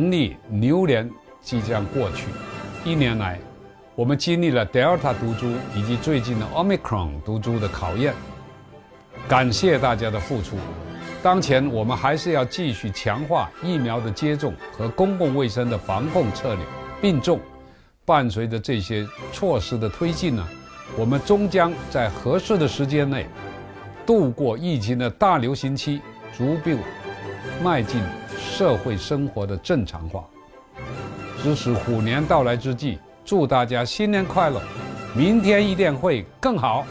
农历牛年即将过去，一年来，我们经历了 Delta 毒株以及最近的 Omicron 毒株的考验。感谢大家的付出。当前我们还是要继续强化疫苗的接种和公共卫生的防控策略并重。伴随着这些措施的推进呢，我们终将在合适的时间内度过疫情的大流行期，逐步迈进社会生活的正常化。只是虎年到来之际，祝大家新年快乐，明天一定会更好。